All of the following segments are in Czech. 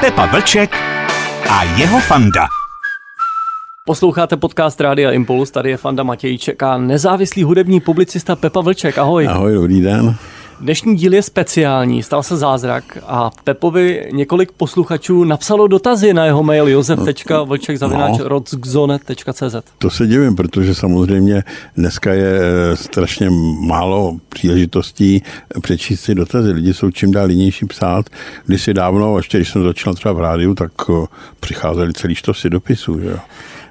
Pepa Vlček a jeho fanda. Posloucháte podcast Rádia Impuls, tady je Fanda Matějček a nezávislý hudební publicista Pepa Vlček. Ahoj. Ahoj, dobrý den. Dnešní díl je speciální, stal se zázrak a Pepovi několik posluchačů napsalo dotazy na jeho mail josef.vlček.cz. No, to se divím, protože samozřejmě dneska je eh, strašně málo příležitostí přečíst si dotazy. Lidi jsou čím dál jinější psát. Když si dávno, ještě když jsem začal třeba v rádiu, tak eh, přicházeli celý štosy dopisů. Že jo.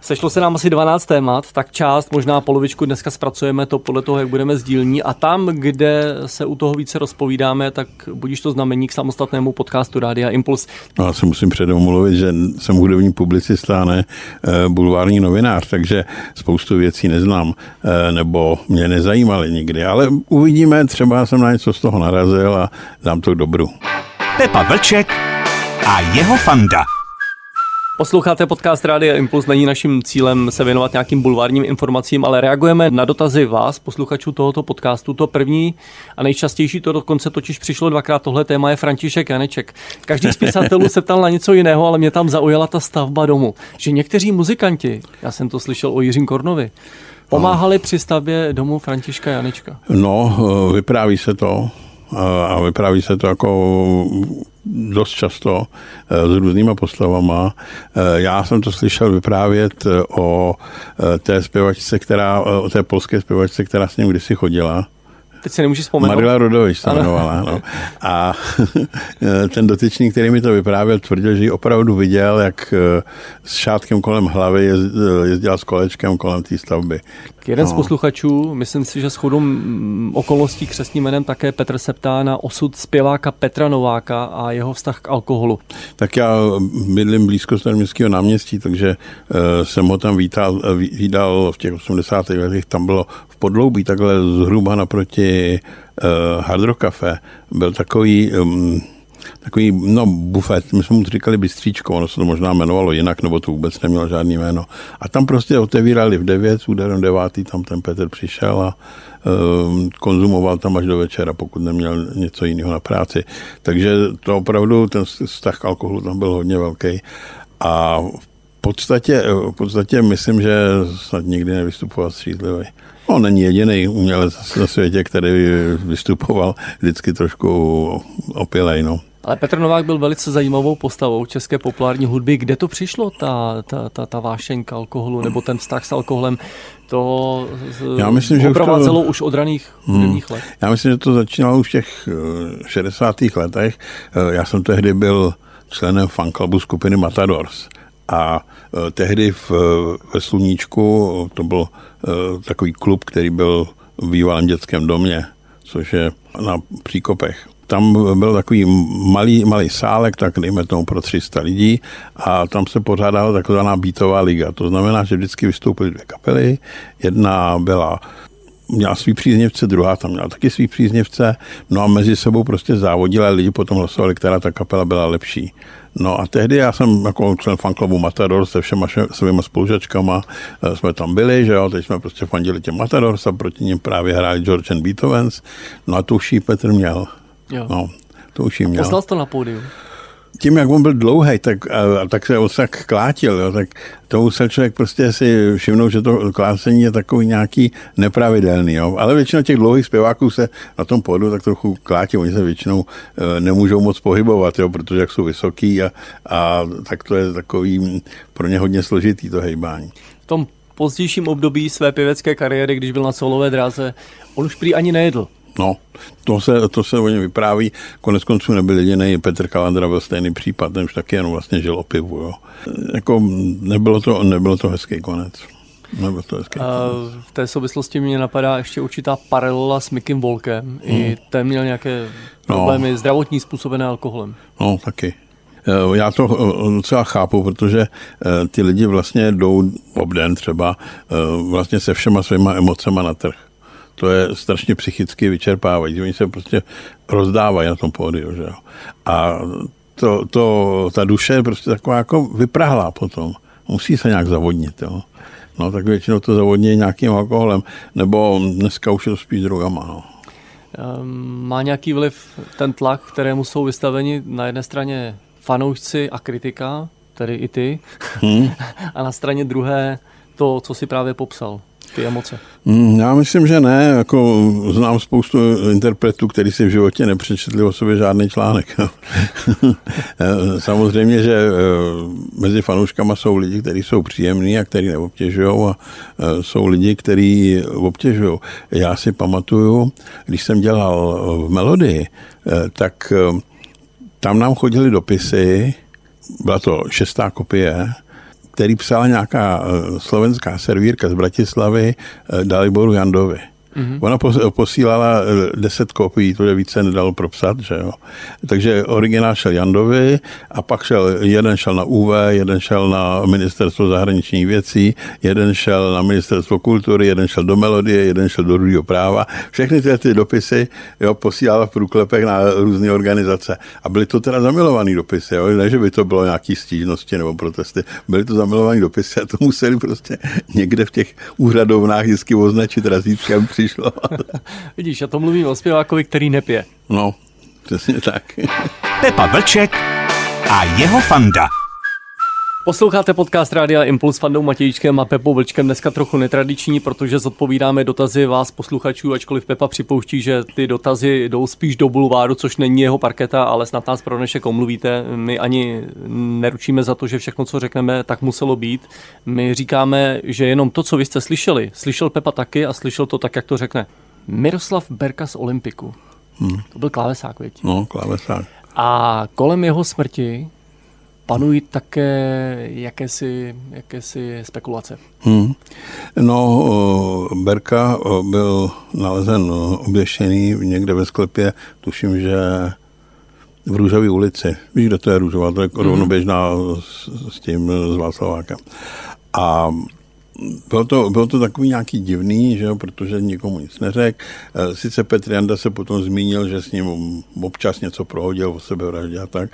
Sešlo se nám asi 12 témat, tak část, možná polovičku dneska zpracujeme to podle toho, jak budeme sdílní a tam, kde se u toho více rozpovídáme, tak budíš to znamení k samostatnému podcastu Rádia Impuls. No, já se musím předem mluvit, že jsem hudební publicista, ne eh, bulvární novinář, takže spoustu věcí neznám eh, nebo mě nezajímaly nikdy, ale uvidíme, třeba jsem na něco z toho narazil a dám to k dobru. Pepa Vlček a jeho fanda. Posloucháte podcast Rádia Impuls, není naším cílem se věnovat nějakým bulvárním informacím, ale reagujeme na dotazy vás, posluchačů tohoto podcastu. To první a nejčastější, to dokonce totiž přišlo dvakrát, tohle téma je František Janeček. Každý z pisatelů se ptal na něco jiného, ale mě tam zaujala ta stavba domu. Že někteří muzikanti, já jsem to slyšel o Jiřím Kornovi, pomáhali při stavbě domu Františka Janečka. No, vypráví se to a vypráví se to jako dost často eh, s různýma postavama. Eh, já jsem to slyšel vyprávět eh, o té zpěvačce, která, o té polské zpěvačce, která s ním kdysi chodila Teď si nemůžu vzpomenout. Marila Rodovič se jmenovala. No. A ten dotyčný, který mi to vyprávěl, tvrdil, že ji opravdu viděl, jak eh, s šátkem kolem hlavy jezdila s kolečkem kolem té stavby. Jeden no. z posluchačů, myslím si, že s chodou okolností křesním jménem také Petr se ptá na osud zpěváka Petra Nováka a jeho vztah k alkoholu. Tak já bydlím blízko Staroměstského náměstí, takže uh, jsem ho tam vítal, vídal v těch 80. letech, tam bylo podloubí takhle zhruba naproti uh, Hard Rock Cafe. Byl takový um, takový, no, bufet, my jsme mu říkali bystříčko, ono se to možná jmenovalo jinak, nebo to vůbec nemělo žádný jméno. A tam prostě otevírali v 9, s úderem 9, tam ten Petr přišel a um, konzumoval tam až do večera, pokud neměl něco jiného na práci. Takže to opravdu, ten vztah k alkoholu tam byl hodně velký. A v podstatě, v podstatě myslím, že snad nikdy nevystupoval střízlivý. On není jediný umělec na světě, který vystupoval vždycky trošku opilej. No. Ale Petr Novák byl velice zajímavou postavou české populární hudby. Kde to přišlo, ta, ta, ta, ta vášeň k alkoholu nebo ten vztah s alkoholem? To Já myslím, že už, to... už od raných hmm. let. Já myslím, že to začínalo už v těch 60. Eh, letech. Eh, já jsem tehdy byl členem fanklubu skupiny Matadors. A eh, tehdy v, ve Sluníčku to byl takový klub, který byl v bývalém dětském domě, což je na Příkopech tam byl takový malý, malý sálek, tak dejme tomu pro 300 lidí a tam se pořádala takzvaná beatová liga. To znamená, že vždycky vystoupily dvě kapely. Jedna byla měla svý příznivce, druhá tam měla taky svý příznivce, no a mezi sebou prostě závodila, lidi potom hlasovali, která ta kapela byla lepší. No a tehdy já jsem jako člen fanklubu Matador se všema svými spolužačkama eh, jsme tam byli, že jo, teď jsme prostě fandili těm Matadors a proti ním právě hráli George and Beethovens, no a tu Petr měl. Jo. No, to už jim měl. Poznal to na pódiu? Tím, jak on byl dlouhý, tak, a, a tak se tak klátil, jo, tak to musel člověk prostě si všimnout, že to klácení je takový nějaký nepravidelný. Jo. Ale většina těch dlouhých zpěváků se na tom pódu tak trochu klátí. Oni se většinou e, nemůžou moc pohybovat, jo, protože jak jsou vysoký a, a tak to je takový pro ně hodně složitý to hejbání. V tom pozdějším období své pěvecké kariéry, když byl na solové dráze, on už prý ani nejedl. No, to se, to se o něm vypráví. Konec konců nebyl jediný. Petr Kalandra byl stejný případ, ten už taky jenom vlastně žil o pivu. Jo. Jako nebylo to, nebylo to hezký konec. Nebylo to hezký konec. V té souvislosti mě napadá ještě určitá paralela s Mikim Volkem. Hmm. I ten měl nějaké no. problémy no. zdravotní způsobené alkoholem. No, taky. Eh, já to eh, docela chápu, protože eh, ty lidi vlastně jdou obden třeba vlastně se všema svýma emocema na trh to je strašně psychicky vyčerpávají. Oni se prostě rozdávají na tom pódiu. Že jo. A to, to, ta duše je prostě taková jako vyprahlá potom. Musí se nějak zavodnit. Jo. No, tak většinou to zavodní nějakým alkoholem, nebo dneska už je to spíš drogama. No. Ehm, má nějaký vliv ten tlak, kterému jsou vystaveni na jedné straně fanoušci a kritika, tedy i ty, hmm. a na straně druhé to, co si právě popsal ty emoce? Mm, já myslím, že ne. Jako znám spoustu interpretů, kteří si v životě nepřečetli o sobě žádný článek. Samozřejmě, že eh, mezi fanouškama jsou lidi, kteří jsou příjemní a kteří neobtěžují a eh, jsou lidi, kteří obtěžují. Já si pamatuju, když jsem dělal v Melodii, eh, tak tam nám chodili dopisy, byla to šestá kopie, který psala nějaká eh, slovenská servírka z Bratislavy eh, Daliboru Jandovi. Mm-hmm. Ona posílala 10 eh, kopií, to je více nedalo propsat, že jo. Takže originál šel Jandovi a pak šel, jeden šel na UV, jeden šel na ministerstvo zahraničních věcí, jeden šel na ministerstvo kultury, jeden šel do melodie, jeden šel do druhého práva. Všechny ty, ty dopisy jo, posílala v průklepech na různé organizace. A byly to teda zamilované dopisy, jo. ne, že by to bylo nějaký stížnosti nebo protesty. Byly to zamilované dopisy a to museli prostě někde v těch úřadovnách vždycky označit razítkem při přišlo. Vidíš, já to mluvím o zpěvákovi, který nepije. No, přesně tak. Pepa Vlček a jeho fanda. Posloucháte podcast Rádia Impuls Fandou Matějíčkem a Pepou Vlčkem. Dneska trochu netradiční, protože zodpovídáme dotazy vás posluchačů, ačkoliv Pepa připouští, že ty dotazy jdou spíš do bulváru, což není jeho parketa, ale snad nás pro dnešek omluvíte. My ani neručíme za to, že všechno, co řekneme, tak muselo být. My říkáme, že jenom to, co vy jste slyšeli, slyšel Pepa taky a slyšel to tak, jak to řekne. Miroslav Berka z Olympiku. Hmm. To byl klávesák, věď? No, klávesák. A kolem jeho smrti panují také jakési, jakési spekulace. Hmm. No, Berka byl nalezen oběšený někde ve sklepě, tuším, že v Růžové ulici. Víš, kde to je Růžová? To je hmm. rovnoběžná s, s tím, s Václavákem. A bylo to, bylo to takový nějaký divný, že jo, protože nikomu nic neřekl. Eh, sice Petr Janda se potom zmínil, že s ním občas něco prohodil o sebevraždě a tak.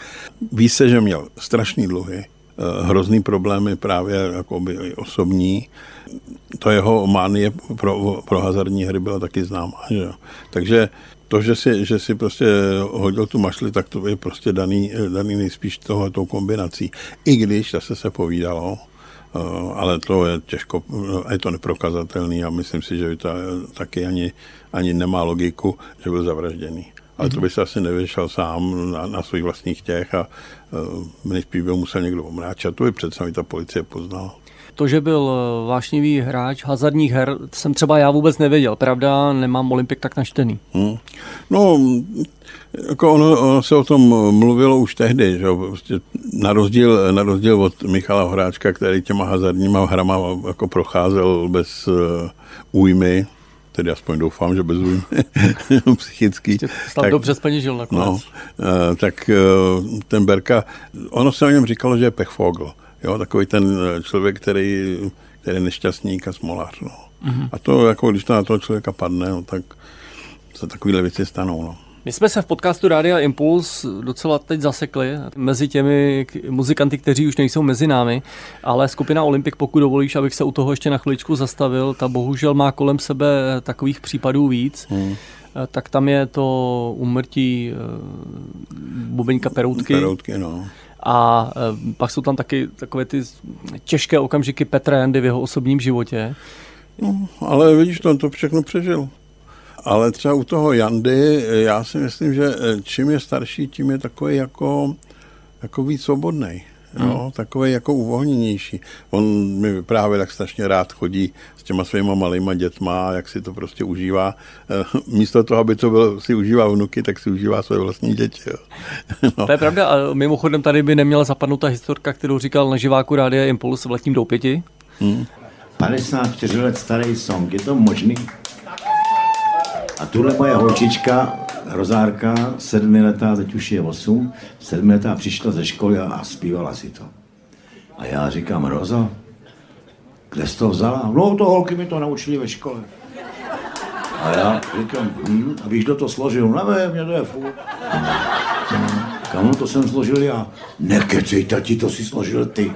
Ví se, že měl strašný dluhy, eh, hrozný problémy právě jakoby osobní. To jeho mánie pro, pro hazardní hry byla taky známá. Že jo. Takže to, že si, že si prostě hodil tu mašli, tak to je prostě daný, daný nejspíš tohletou kombinací. I když zase se povídalo, Eh, ale to je těžko, je to neprokazatelný a myslím si, že to taky ani, ani nemá logiku, že byl zavražděný. Ale to by se asi nevyšel sám na, na svých vlastních těch a uh, nejspíš by musel někdo omráčet. To by přece ta policie poznala. To, že byl eh, vášnivý hráč hazardních her, jsem třeba já vůbec nevěděl. Pravda, nemám Olympik tak naštený. Hmm. No, jako ono, ono se o tom mluvilo už tehdy, že prostě na, rozdíl, na rozdíl od Michala Horáčka, který těma hazardníma hrama jako procházel bez uh, újmy, tedy aspoň doufám, že bez újmy psychický. tak, dobře spaněžil nakonec. No, uh, tak uh, ten Berka, ono se o něm říkalo, že je pechfogl. Jo, takový ten člověk, který, který je nešťastník a smolář. No. Mm-hmm. A to, jako když to na toho člověka padne, no, tak se takovéhle věci stanou. No. My jsme se v podcastu Rádia Impuls docela teď zasekli mezi těmi muzikanty, kteří už nejsou mezi námi, ale skupina Olympik, pokud dovolíš, abych se u toho ještě na chviličku zastavil, ta bohužel má kolem sebe takových případů víc. Hmm tak tam je to umrtí eh, bubeňka Peroutky. Peroutky, no. A eh, pak jsou tam taky takové ty těžké okamžiky Petra Jandy v jeho osobním životě. No, ale vidíš, to, to všechno přežil. Ale třeba u toho Jandy, já si myslím, že eh, čím je starší, tím je takový jako, jako víc svobodný. Jo, hmm. takový jako uvolněnější. On mi vyprávěl, jak strašně rád chodí s těma svýma malýma dětma, jak si to prostě užívá. Eh, místo toho, aby to byl, si užívá vnuky, tak si užívá své vlastní děti. Jo. No. To je pravda. A mimochodem tady by neměla zapadnout ta historka, kterou říkal na živáku Rádia Impuls v letním doupěti. Hmm. 54 let starý song, je to možný? A tuhle moje holčička, Rozárka, sedmiletá, teď už je osm, sedmiletá přišla ze školy a, zpívala si to. A já říkám, Rozo, kde jsi to vzala? No to holky mi to naučili ve škole. A já říkám, hm, a víš, kdo to složil? Nevím, mě to je fů. Kam to jsem složil já? Nekecej, tati, to si složil ty.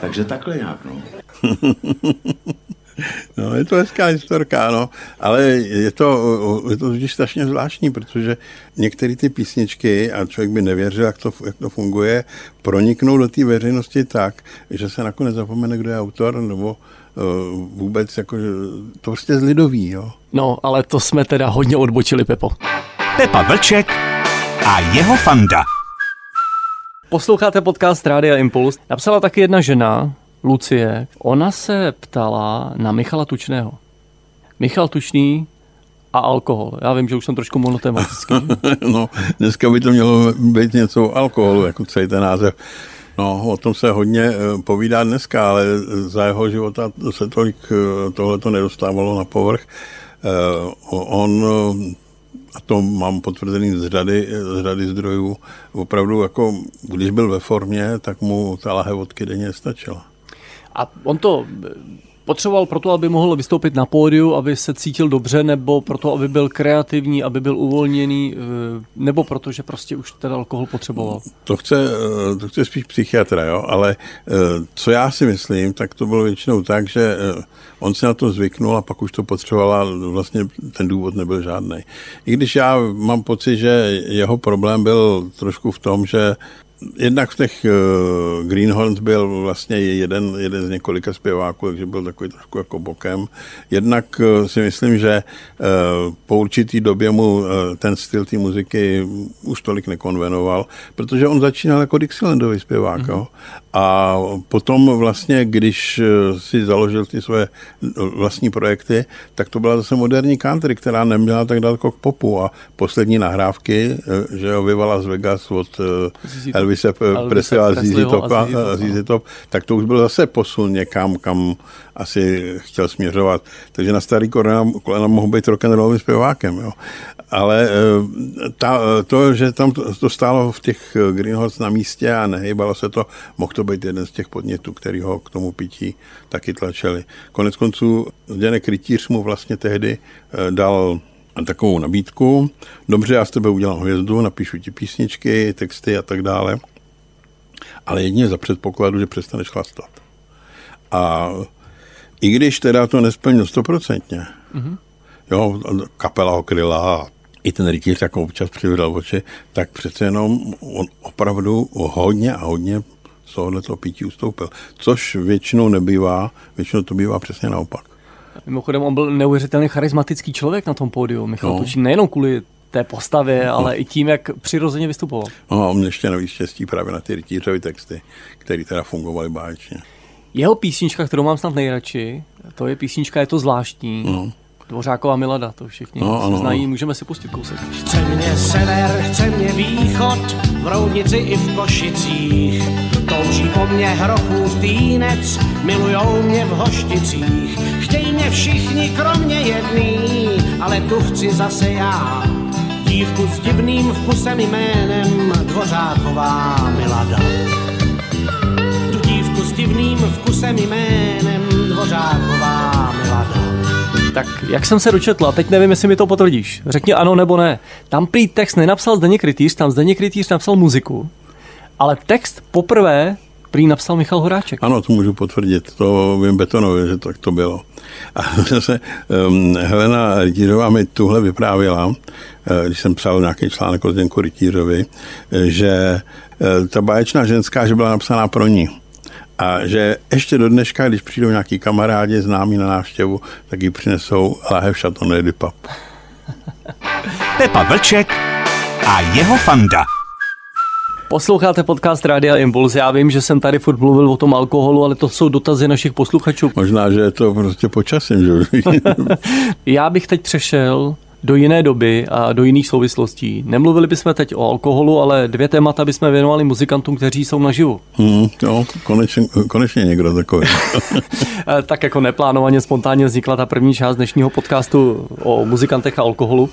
Takže takhle nějak, no. No, je to hezká historka, no, ale je to, je to vždy strašně zvláštní, protože některé ty písničky, a člověk by nevěřil, jak to, jak to funguje, proniknou do té veřejnosti tak, že se nakonec zapomene, kdo je autor, nebo uh, vůbec jako, to prostě z lidový, jo. No, ale to jsme teda hodně odbočili, Pepo. Pepa Vlček a jeho fanda. Posloucháte podcast Rádia Impuls. Napsala taky jedna žena, Lucie. Ona se ptala na Michala Tučného. Michal Tučný a alkohol. Já vím, že už jsem trošku monotematický. no, dneska by to mělo být něco o alkoholu, jako celý ten název. No, o tom se hodně eh, povídá dneska, ale za jeho života se tolik eh, tohle to nedostávalo na povrch. Eh, on a to mám potvrzený z řady, z řady zdrojů, opravdu jako, když byl ve formě, tak mu ta lahe vodky denně stačila. A on to potřeboval proto, aby mohl vystoupit na pódiu, aby se cítil dobře, nebo proto, aby byl kreativní, aby byl uvolněný, eh, nebo proto, že prostě už ten alkohol potřeboval? To chce, eh, to chce spíš psychiatra, jo? ale eh, co já si myslím, tak to bylo většinou tak, že on si na to zvyknul a pak už to potřeboval a vlastně ten důvod nebyl žádný. I když já mám pocit, že jeho problém byl trošku v tom, že Jednak v těch uh, Greenhorns byl vlastně jeden, jeden z několika zpěváků, takže byl takový trošku jako bokem. Jednak uh, si myslím, že uh, po určitý době mu uh, ten styl té muziky už tolik nekonvenoval, protože on začínal jako Dixielandový zpěvák. Mm-hmm. A potom vlastně, když si založil ty své vlastní projekty, tak to byla zase moderní country, která neměla tak daleko k popu a poslední nahrávky, že jo, Viva z Vegas od Elvise Presley a ZZ Top. Top, tak to už byl zase posun někam, kam asi chtěl směřovat. Takže na starý kolena, kolena mohl být rock'n'rollovým zpěvákem. Jo. Ale eh, ta, to, že tam to, to stálo v těch Greenhorns na místě a nehybalo se to, mohl to být jeden z těch podnětů, který ho k tomu pití taky tlačili. Konec konců Zdeněk Rytíř mu vlastně tehdy eh, dal takovou nabídku. Dobře, já s tebe udělám hvězdu, napíšu ti písničky, texty a tak dále ale jedině za předpokladu, že přestaneš chlastat. A i když teda to nesplnil stoprocentně, mm-hmm. jo, kapela ho kryla a i ten rytíř jako občas přivydal oči, tak přece jenom on opravdu hodně a hodně z tohoto pití ustoupil. Což většinou nebývá, většinou to bývá přesně naopak. Mimochodem, on byl neuvěřitelně charismatický člověk na tom pódiu, Michal no. Tučín, nejenom kvůli té postavě, no. ale i tím, jak přirozeně vystupoval. No a on ještě navíc štěstí právě na ty rytířové texty, které teda fungovaly báječně. Jeho písnička, kterou mám snad nejradši, to je písnička Je to zvláštní. No. Dvořáková Milada, to všichni no, ano, znají, ano. můžeme si pustit kousek. Chce mě sever, chce mě východ, v Roudnici i v Košicích. Touží po mě hrochův týnec, milujou mě v Hošticích. Chtějí mě všichni, kromě jedný, ale tu chci zase já dívku s divným vkusem jménem Dvořáková Milada. Tu dívku s divným vkusem jménem Dvořáková Milada. Tak jak jsem se dočetl, a teď nevím, jestli mi to potvrdíš. Řekni ano nebo ne. Tam prý text nenapsal Zdeněk Rytíř, tam Zdeněk Rytíř napsal muziku. Ale text poprvé prý napsal Michal Horáček. Ano, to můžu potvrdit, to vím betonově, že tak to bylo. A zase um, Helena Rytířová mi tuhle vyprávěla, eh, když jsem psal nějaký článek o Zdenku Rytířovi, eh, že eh, ta báječná ženská, že byla napsaná pro ní. A že ještě do dneška, když přijdou nějaký kamarádi známí na návštěvu, tak ji přinesou lahev Chateauneuf du Pap. Pepa Vlček a jeho fanda. Posloucháte podcast Rádia Impuls. Já vím, že jsem tady furt mluvil o tom alkoholu, ale to jsou dotazy našich posluchačů. Možná, že je to prostě počasím. Že? Já bych teď přešel do jiné doby a do jiných souvislostí. Nemluvili bychom teď o alkoholu, ale dvě témata bychom věnovali muzikantům, kteří jsou naživu. Hmm, no, konečně, konečně někdo takový. tak jako neplánovaně, spontánně vznikla ta první část dnešního podcastu o muzikantech a alkoholu.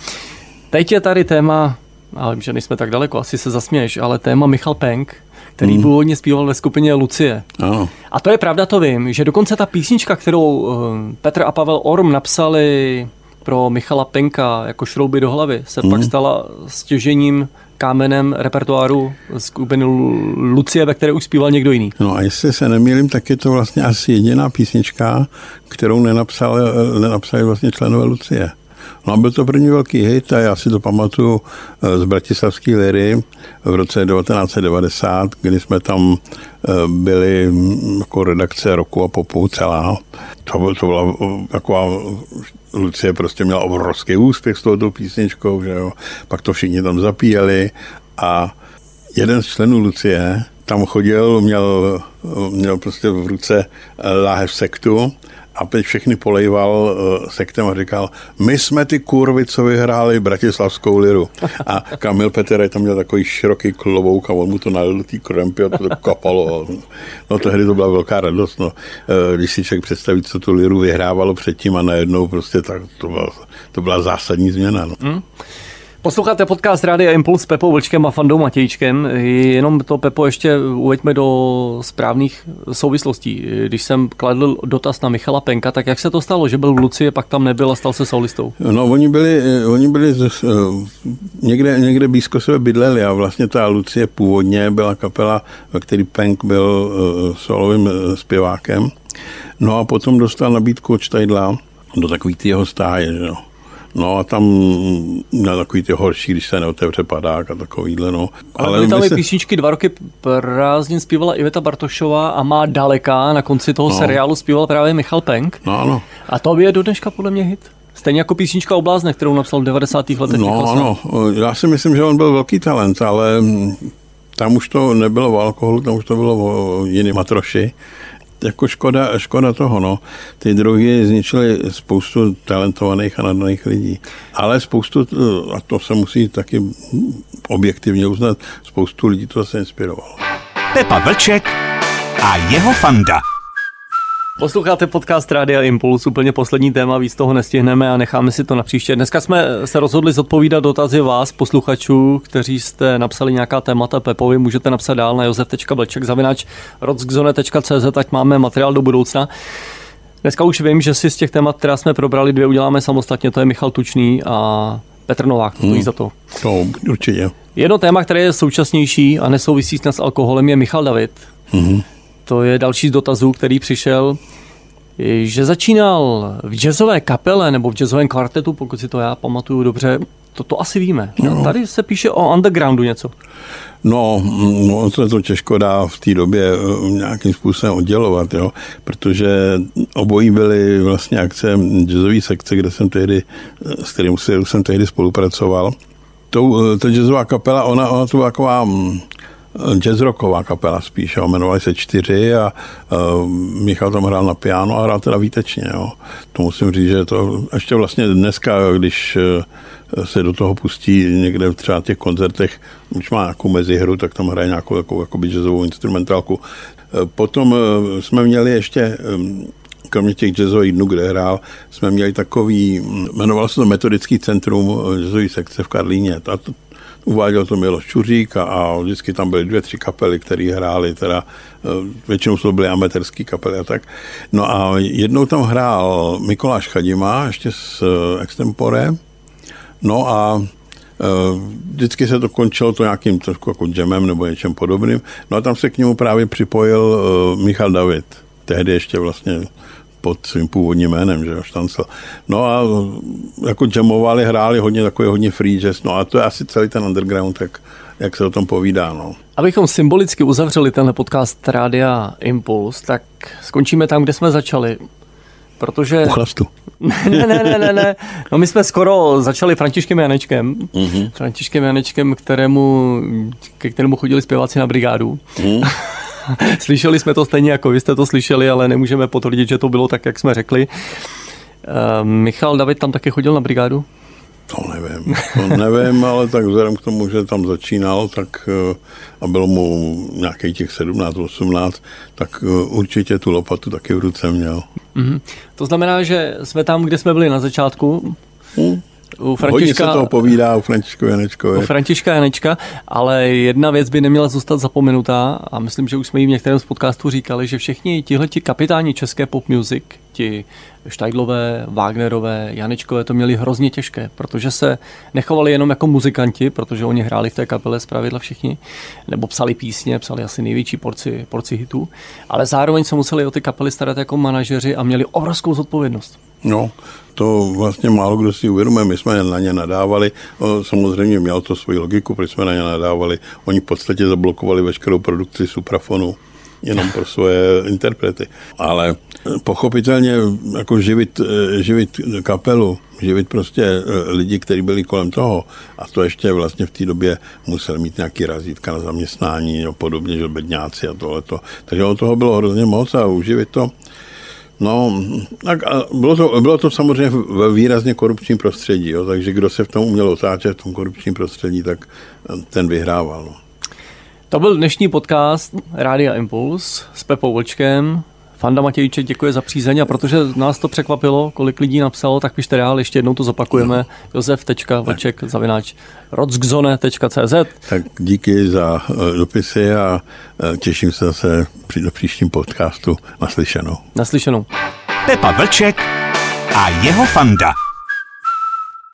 Teď je tady téma ale že nejsme tak daleko, asi se zasměješ, ale téma Michal Penk, který hmm. původně zpíval ve skupině Lucie. Ano. A to je pravda, to vím, že dokonce ta písnička, kterou eh, Petr a Pavel Orm napsali pro Michala Penka jako šrouby do hlavy, se hmm. pak stala stěžením kámenem repertoáru skupiny Lucie, ve které už zpíval někdo jiný. No a jestli se nemýlím, tak je to vlastně asi jediná písnička, kterou nenapsal, nenapsali vlastně členové Lucie. No a byl to první velký hit a já si to pamatuju eh, z Bratislavské liry v roce 1990, kdy jsme tam eh, byli mm, jako redakce roku a popu celá. To, to byla eh, taková Lucie prostě měla obrovský úspěch s touto písničkou, že jo. Pak to všichni tam zapíjeli a jeden z členů Lucie tam chodil, měl, měl prostě v ruce láhev sektu a teď všechny polejval uh, sektem a říkal, my jsme ty kurvy, co vyhráli Bratislavskou liru. A Kamil Peter tam měl takový široký klobouk a on mu to nalil té krempy a to kapalo. No tehdy to byla velká radost. No. Uh, když si člověk představí, co tu liru vyhrávalo předtím a najednou prostě tak to byla, to byla zásadní změna. No. Hmm. Posloucháte podcast Rádia Impuls s Pepou Vlčkem a Fandou Matějčkem. Jenom to, Pepo, ještě uveďme do správných souvislostí. Když jsem kladl dotaz na Michala Penka, tak jak se to stalo, že byl v Lucie, pak tam nebyl a stal se solistou? No, oni byli, oni byli z, eh, někde, někde blízko sebe bydleli a vlastně ta Lucie původně byla kapela, ve který Penk byl eh, solovým eh, zpěvákem. No a potom dostal nabídku od Štajdla do takový ty jeho stáje, že jo No a tam měl takový ty horší, když se neotevře padák a takovýhle, no. Ale, Ale tam se... písničky dva roky prázdnin zpívala Iveta Bartošová a má daleka, na konci toho no. seriálu zpíval právě Michal Penk. No, ano. A to je do dneška podle mě hit. Stejně jako písnička o blázne, kterou napsal v 90. letech. No ano, já si myslím, že on byl velký talent, ale tam už to nebylo o alkoholu, tam už to bylo o jiný matroši jako škoda, škoda toho, no. Ty drogy zničily spoustu talentovaných a nadaných lidí. Ale spoustu, a to se musí taky objektivně uznat, spoustu lidí to zase inspirovalo. Pepa Vlček a jeho fanda. Posloucháte podcast Rádia Impuls, úplně poslední téma, víc toho nestihneme a necháme si to na příště. Dneska jsme se rozhodli zodpovídat dotazy vás, posluchačů, kteří jste napsali nějaká témata Pepovi, můžete napsat dál na josef.blček zavinač rockzone.cz, ať máme materiál do budoucna. Dneska už vím, že si z těch témat, která jsme probrali, dvě uděláme samostatně, to je Michal Tučný a Petr Novák, to stojí hmm, za to. To určitě. Jedno téma, které je současnější a nesouvisí s alkoholem, je Michal David. Hmm to je další z dotazů, který přišel, že začínal v jazzové kapele nebo v jazzovém kvartetu, pokud si to já pamatuju dobře, to, to asi víme. No. Tady se píše o undergroundu něco. No, no to, to těžko dá v té době eh, nějakým způsobem oddělovat, jo, protože obojí byly vlastně akce jazzové sekce, kde jsem tehdy, eh, s kterým jsem tehdy spolupracoval. To, eh, ta jazzová kapela, ona, ona to byla taková mm, jazzrocková kapela spíš, jo. jmenovali se čtyři a uh, Michal tam hrál na piano a hrál teda výtečně. Jo. To musím říct, že to ještě vlastně dneska, když uh, se do toho pustí někde v třeba těch koncertech, už má nějakou mezihru, tak tam hraje nějakou takovou jakoby jazzovou instrumentálku. Uh, potom jsme měli ještě kromě těch jazzových dnů, kde hrál, jsme měli takový, jmenovalo se to Metodický centrum jazzové sekce v Karlíně. A to, Uváděl to Miloš Čuřík a, a vždycky tam byly dvě, tři kapely, které hrály, teda e, většinou to byly amatérské kapely a tak. No a jednou tam hrál Mikoláš Chadima, ještě s e, extempore, no a e, vždycky se to končilo to nějakým trošku jako jamem nebo něčem podobným. No a tam se k němu právě připojil Michal David, tehdy ještě vlastně pod svým původním jménem, že jo, Štancel. No a jako jamovali, hráli hodně takový hodně free jazz, no a to je asi celý ten underground, jak, jak se o tom povídá, no. Abychom symbolicky uzavřeli tenhle podcast Rádia Impuls, tak skončíme tam, kde jsme začali. Protože... Uchlastu. ne, ne, ne, ne, ne. No my jsme skoro začali Františkem Janečkem. Mm-hmm. Františkem Janečkem, kterému, ke kterému chodili zpěváci na brigádu. Mm. slyšeli jsme to stejně jako vy jste to slyšeli, ale nemůžeme potvrdit, že to bylo tak, jak jsme řekli. Uh, Michal David tam taky chodil na brigádu? To nevím, to nevím, ale tak vzhledem k tomu, že tam začínal, tak eh, a bylo mu nějakých těch 17, 18, tak eh, určitě tu lopatu taky v ruce měl. Mm-hmm. To znamená, že jsme tam, kde jsme byli na začátku, hmm. U Františka, Hodně se toho povídá u Františka Janečkové. U Františka Janečka, ale jedna věc by neměla zůstat zapomenutá a myslím, že už jsme jí v některém z podcastů říkali, že všichni tihle ti kapitáni české pop music, ti Štajdlové, Wagnerové, Janečkové to měli hrozně těžké, protože se nechovali jenom jako muzikanti, protože oni hráli v té kapele zpravidla všichni, nebo psali písně, psali asi největší porci, porci hitů, ale zároveň se museli o ty kapely starat jako manažeři a měli obrovskou zodpovědnost. No, to vlastně málo kdo si uvědomuje. My jsme na ně nadávali, samozřejmě mělo to svoji logiku, proč jsme na ně nadávali. Oni v podstatě zablokovali veškerou produkci suprafonu jenom pro svoje interprety. Ale pochopitelně jako živit, živit kapelu, živit prostě eh, lidi, kteří byli kolem toho a to ještě vlastně v té době musel mít nějaký razítka na zaměstnání a podobně, že bedňáci a tohleto. Takže od toho bylo hrozně moc a uživit to No, tak bylo to, bylo to samozřejmě ve výrazně korupčním prostředí, jo, takže kdo se v tom uměl otáčet v tom korupčním prostředí, tak ten vyhrával. No. To byl dnešní podcast Rádia Impuls s Pepou Vlčkem. Fanda Matějček děkuje za přízeň a protože nás to překvapilo, kolik lidí napsalo, tak pište dál, ještě jednou to zopakujeme. No. Josef.vlček zavináč rodzgzone.cz Tak díky za uh, dopisy a uh, těším se zase při do příštím podcastu. Naslyšenou. Naslyšenou. Pepa Vlček a jeho fanda.